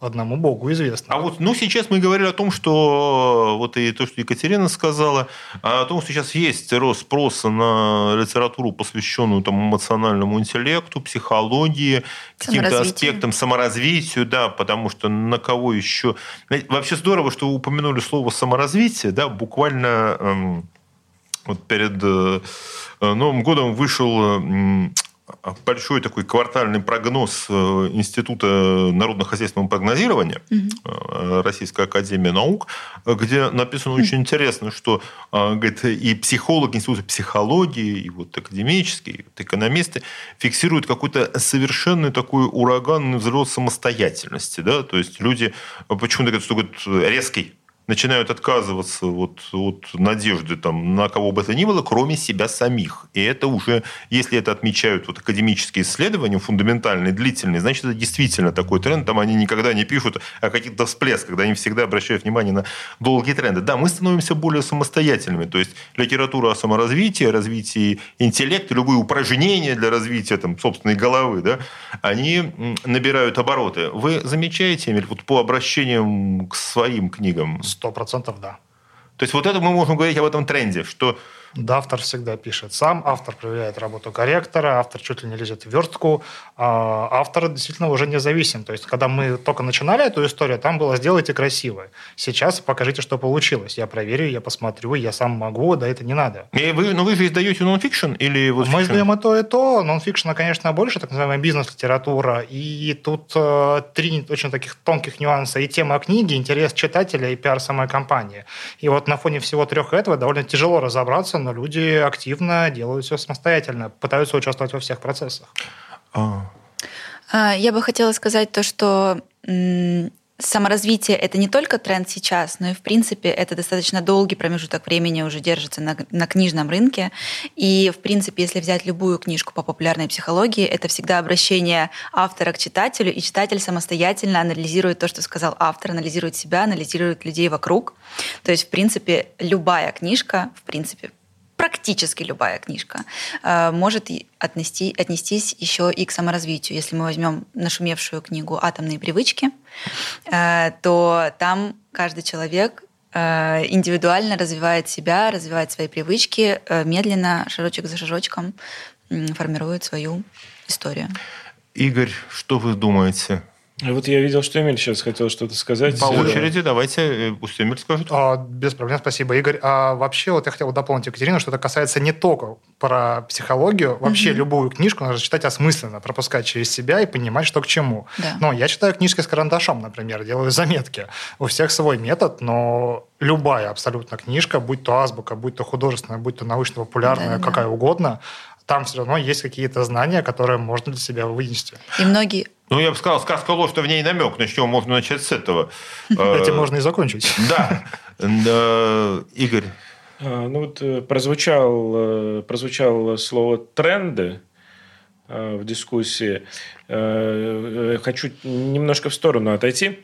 [SPEAKER 5] одному Богу известно.
[SPEAKER 2] А вот, ну, сейчас мы говорили о том, что вот и то, что Екатерина сказала, о том, что сейчас есть рост спроса на литературу, посвященную там, эмоциональному интеллекту, психологии, каким-то аспектам, саморазвитию, да, потому что на кого еще... Вообще здорово, что вы упомянули слово саморазвитие, да, буквально эм, вот перед э, Новым годом вышел большой такой квартальный прогноз э, Института народно-хозяйственного прогнозирования угу. Российской Академии Наук, где написано очень интересно, что говорит, и психологи Института психологии, и вот академические, и вот экономисты фиксируют какой-то совершенный такой ураганный взрост самостоятельности. Да? То есть люди почему-то говорят, что говорят, резкий начинают отказываться вот, от надежды там, на кого бы то ни было, кроме себя самих. И это уже, если это отмечают вот академические исследования, фундаментальные, длительные, значит, это действительно такой тренд. Там они никогда не пишут о каких-то всплесках, когда они всегда обращают внимание на долгие тренды. Да, мы становимся более самостоятельными. То есть литература о саморазвитии, развитии интеллекта, любые упражнения для развития там, собственной головы, да, они набирают обороты. Вы замечаете, Эмиль, вот по обращениям к своим книгам?
[SPEAKER 5] Сто процентов да.
[SPEAKER 2] То есть вот это мы можем говорить об этом тренде, что
[SPEAKER 5] да, автор всегда пишет сам, автор проверяет работу корректора, автор чуть ли не лезет в верстку, автор действительно уже независим. То есть, когда мы только начинали эту историю, там было «сделайте красиво». Сейчас покажите, что получилось. Я проверю, я посмотрю, я сам могу, да это не надо.
[SPEAKER 2] И вы, но вы же издаете нонфикшн или вот
[SPEAKER 5] Мы издаем и то, и то. Нонфикшена, конечно, больше, так называемая бизнес-литература. И тут э, три очень таких тонких нюанса. И тема книги, интерес читателя и пиар самой компании. И вот на фоне всего трех этого довольно тяжело разобраться, но люди активно делают все самостоятельно, пытаются участвовать во всех процессах.
[SPEAKER 3] А. А, я бы хотела сказать то, что саморазвитие это не только тренд сейчас, но и в принципе это достаточно долгий промежуток времени уже держится на, на книжном рынке. И в принципе, если взять любую книжку по популярной психологии, это всегда обращение автора к читателю, и читатель самостоятельно анализирует то, что сказал автор, анализирует себя, анализирует людей вокруг. То есть, в принципе, любая книжка, в принципе, практически любая книжка э, может отнести, отнестись еще и к саморазвитию. Если мы возьмем нашумевшую книгу «Атомные привычки», э, то там каждый человек э, индивидуально развивает себя, развивает свои привычки, медленно, шажочек за шажочком формирует свою историю.
[SPEAKER 2] Игорь, что вы думаете?
[SPEAKER 4] Вот я видел, что Эмиль сейчас хотел что-то сказать.
[SPEAKER 2] По очереди, давайте, э, пусть Эмиль скажет.
[SPEAKER 5] А, без проблем, спасибо, Игорь. А вообще, вот я хотел дополнить Екатерину, что это касается не только про психологию. Вообще, mm-hmm. любую книжку нужно читать осмысленно, пропускать через себя и понимать, что к чему. Да. Но я читаю книжки с карандашом, например, делаю заметки. У всех свой метод, но любая абсолютно книжка, будь то азбука, будь то художественная, будь то научно-популярная, да, какая да. угодно, там все равно есть какие-то знания, которые можно для себя вынести.
[SPEAKER 3] И многие
[SPEAKER 2] ну, я бы сказал, сказка ложь, что в ней намек. Начнем, можно начать с этого.
[SPEAKER 5] Этим можно и закончить.
[SPEAKER 2] Да. Игорь.
[SPEAKER 4] А, ну вот э, прозвучал, э, прозвучало слово «тренды» э, в дискуссии. Хочу немножко в сторону отойти.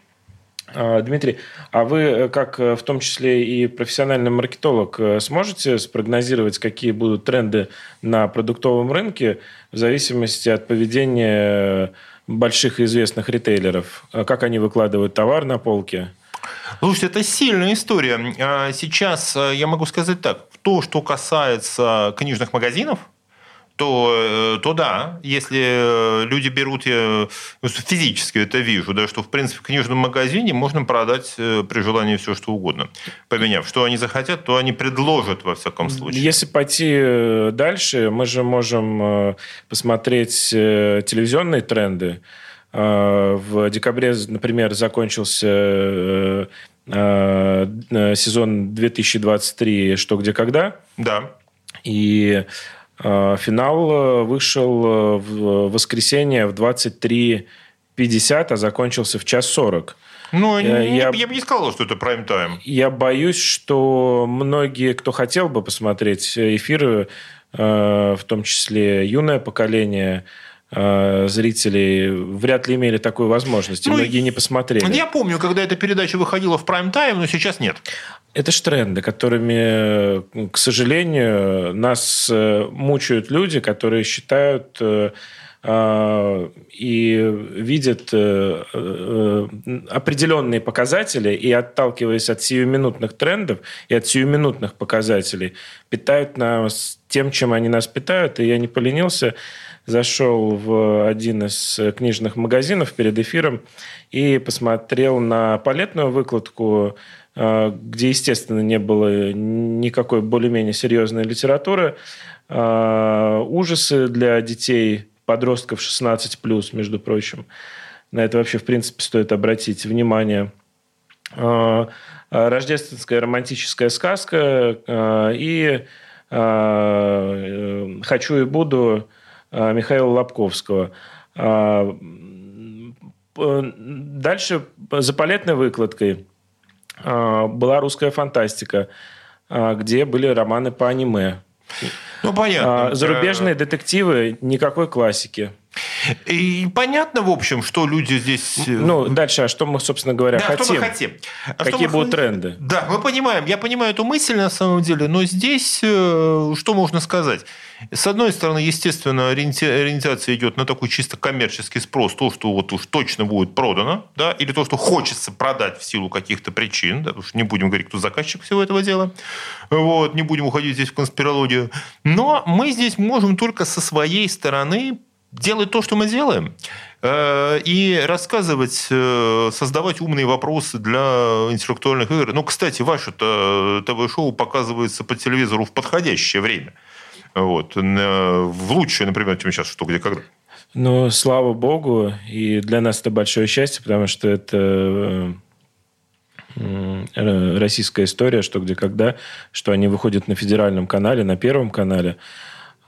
[SPEAKER 4] А, Дмитрий, а вы, как в том числе и профессиональный маркетолог, сможете спрогнозировать, какие будут тренды на продуктовом рынке в зависимости от поведения больших известных ритейлеров? А как они выкладывают товар на полке?
[SPEAKER 2] Слушайте, это сильная история. А сейчас я могу сказать так. То, что касается книжных магазинов – то, э, то да, если э, люди берут, я ну, физически это вижу, да, что в принципе в книжном магазине можно продать э, при желании все, что угодно. Поменяв, что они захотят, то они предложат во всяком случае.
[SPEAKER 4] Если пойти дальше, мы же можем посмотреть телевизионные тренды. В декабре, например, закончился сезон 2023 «Что, где, когда».
[SPEAKER 2] Да.
[SPEAKER 4] И Э, финал э, вышел э, в воскресенье в 23.50, а закончился в час 40.
[SPEAKER 2] Ну, я, я, я бы не сказал, что это прайм-тайм.
[SPEAKER 4] Я боюсь, что многие, кто хотел бы посмотреть эфиры, в том числе юное поколение, зрителей вряд ли имели такую возможность, и ну, многие не посмотрели.
[SPEAKER 2] Я помню, когда эта передача выходила в прайм-тайм, но сейчас нет.
[SPEAKER 4] Это ж тренды, которыми, к сожалению, нас э, мучают люди, которые считают э, а, и видят э, определенные показатели и, отталкиваясь от сиюминутных трендов и от сиюминутных показателей, питают нас тем, чем они нас питают. И я не поленился, зашел в один из книжных магазинов перед эфиром и посмотрел на палетную выкладку где, естественно, не было никакой более-менее серьезной литературы. А, ужасы для детей, подростков 16+, между прочим. На это вообще, в принципе, стоит обратить внимание. А, рождественская романтическая сказка и «Хочу и буду» Михаила Лобковского. Дальше за палетной выкладкой – была русская фантастика, а, где были романы по аниме.
[SPEAKER 2] Ну, понятно.
[SPEAKER 4] А, зарубежные детективы, никакой классики.
[SPEAKER 2] И понятно, в общем, что люди здесь... Э,
[SPEAKER 4] ну, дальше, а что мы, собственно говоря,
[SPEAKER 2] да,
[SPEAKER 4] хотим?
[SPEAKER 2] Что мы хотим?
[SPEAKER 4] А Какие будут мы... тренды?
[SPEAKER 2] Да, мы понимаем. Я понимаю эту мысль на самом деле, но здесь э, что можно сказать? С одной стороны, естественно, ориентация идет на такой чисто коммерческий спрос, то, что вот уж точно будет продано, да, или то, что хочется продать в силу каких-то причин, да, уж не будем говорить, кто заказчик всего этого дела, вот, не будем уходить здесь в конспирологию. Но мы здесь можем только со своей стороны делать то, что мы делаем, э, и рассказывать, э, создавать умные вопросы для интеллектуальных игр. Ну, кстати, ваше ТВ-шоу показывается по телевизору в подходящее время. Вот. В лучшее, например, чем сейчас, что, где, когда.
[SPEAKER 4] Ну, слава богу, и для нас это большое счастье, потому что это э, российская история, что где когда, что они выходят на федеральном канале, на первом канале,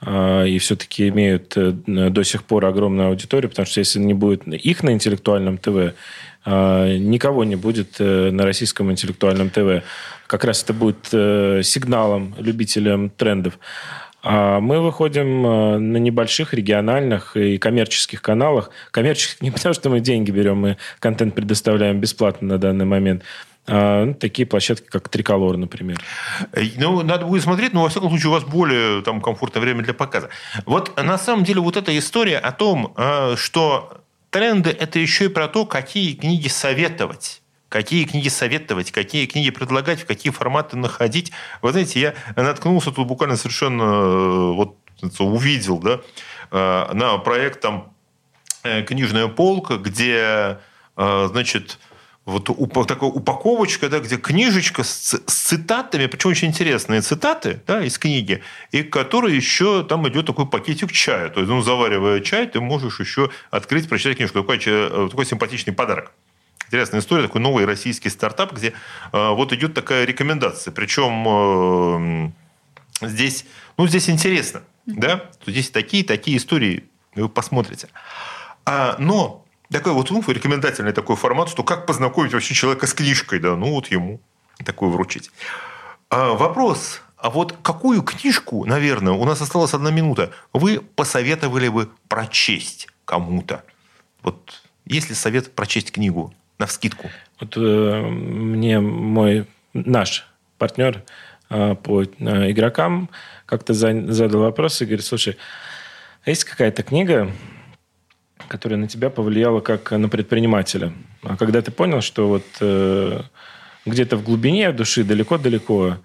[SPEAKER 4] и все-таки имеют э, до сих пор огромную аудиторию, потому что если не будет их на интеллектуальном ТВ, а, никого не будет э, на российском интеллектуальном ТВ. Как раз это будет э, сигналом любителям трендов. А мы выходим на небольших региональных и коммерческих каналах. Коммерческих не потому, что мы деньги берем, мы контент предоставляем бесплатно на данный момент, а, ну, такие площадки, как Триколор, например.
[SPEAKER 2] Ну, надо будет смотреть, но, во всяком случае, у вас более там, комфортное время для показа. Вот, на самом деле, вот эта история о том, а, что тренды – это еще и про то, какие книги советовать какие книги советовать, какие книги предлагать, в какие форматы находить. Вы знаете, я наткнулся тут буквально совершенно э, вот увидел, да, э, на проект там э, «Книжная полка», где значит, вот уп- такая упаковочка, да, где книжечка с, с цитатами, причем очень интересные цитаты да, из книги, и которые еще там идет такой пакетик чая. То есть, ну, заваривая чай, ты можешь еще открыть, прочитать книжку. Такой, э, такой симпатичный подарок. Интересная история, такой новый российский стартап, где э, вот идет такая рекомендация. Причем э, здесь, ну, здесь интересно, да, здесь такие-такие истории, вы посмотрите. А, но такой вот ну, рекомендательный такой формат, что как познакомить вообще человека с книжкой, да, ну вот ему такую вручить. А, вопрос, а вот какую книжку, наверное, у нас осталась одна минута, вы посоветовали бы прочесть кому-то? Вот есть ли совет прочесть книгу на вскидку?
[SPEAKER 4] Вот э, мне мой наш партнер э, по э, игрокам как-то задал вопрос и говорит, слушай, а есть какая-то книга, которая на тебя повлияла как на предпринимателя. А когда ты понял, что вот э, где-то в глубине души, далеко-далеко,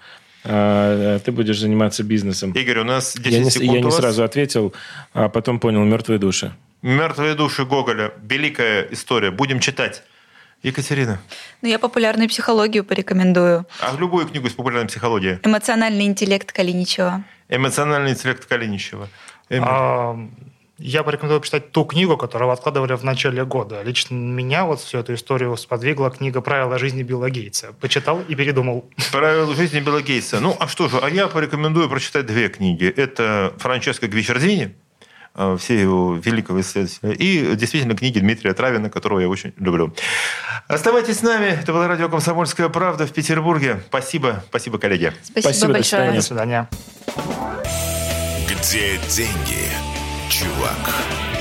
[SPEAKER 4] э, ты будешь заниматься бизнесом.
[SPEAKER 2] Игорь, у нас 10
[SPEAKER 4] я не,
[SPEAKER 2] секунд
[SPEAKER 4] Я не сразу ответил, а потом понял «Мертвые души».
[SPEAKER 2] «Мертвые души» Гоголя. Великая история. Будем читать. Екатерина.
[SPEAKER 3] Ну, я популярную психологию порекомендую.
[SPEAKER 2] А любую книгу из популярной психологии?
[SPEAKER 3] Эмоциональный интеллект Калиничева.
[SPEAKER 2] Эмоциональный интеллект Калиничева.
[SPEAKER 5] А, я порекомендую почитать ту книгу, которую вы откладывали в начале года. Лично меня вот всю эту историю сподвигла книга «Правила жизни Билла Гейтса». Почитал и передумал.
[SPEAKER 2] «Правила жизни Билла Гейтса». Ну, а что же, а я порекомендую прочитать две книги. Это Франческо Гвичердини, э, все его великого исследователя, и действительно книги Дмитрия Травина, которого я очень люблю. Оставайтесь с нами. Это была радио «Комсомольская правда» в Петербурге. Спасибо. Спасибо, коллеги.
[SPEAKER 3] Спасибо, Спасибо большое.
[SPEAKER 5] До свидания.
[SPEAKER 1] Где деньги? Чувак.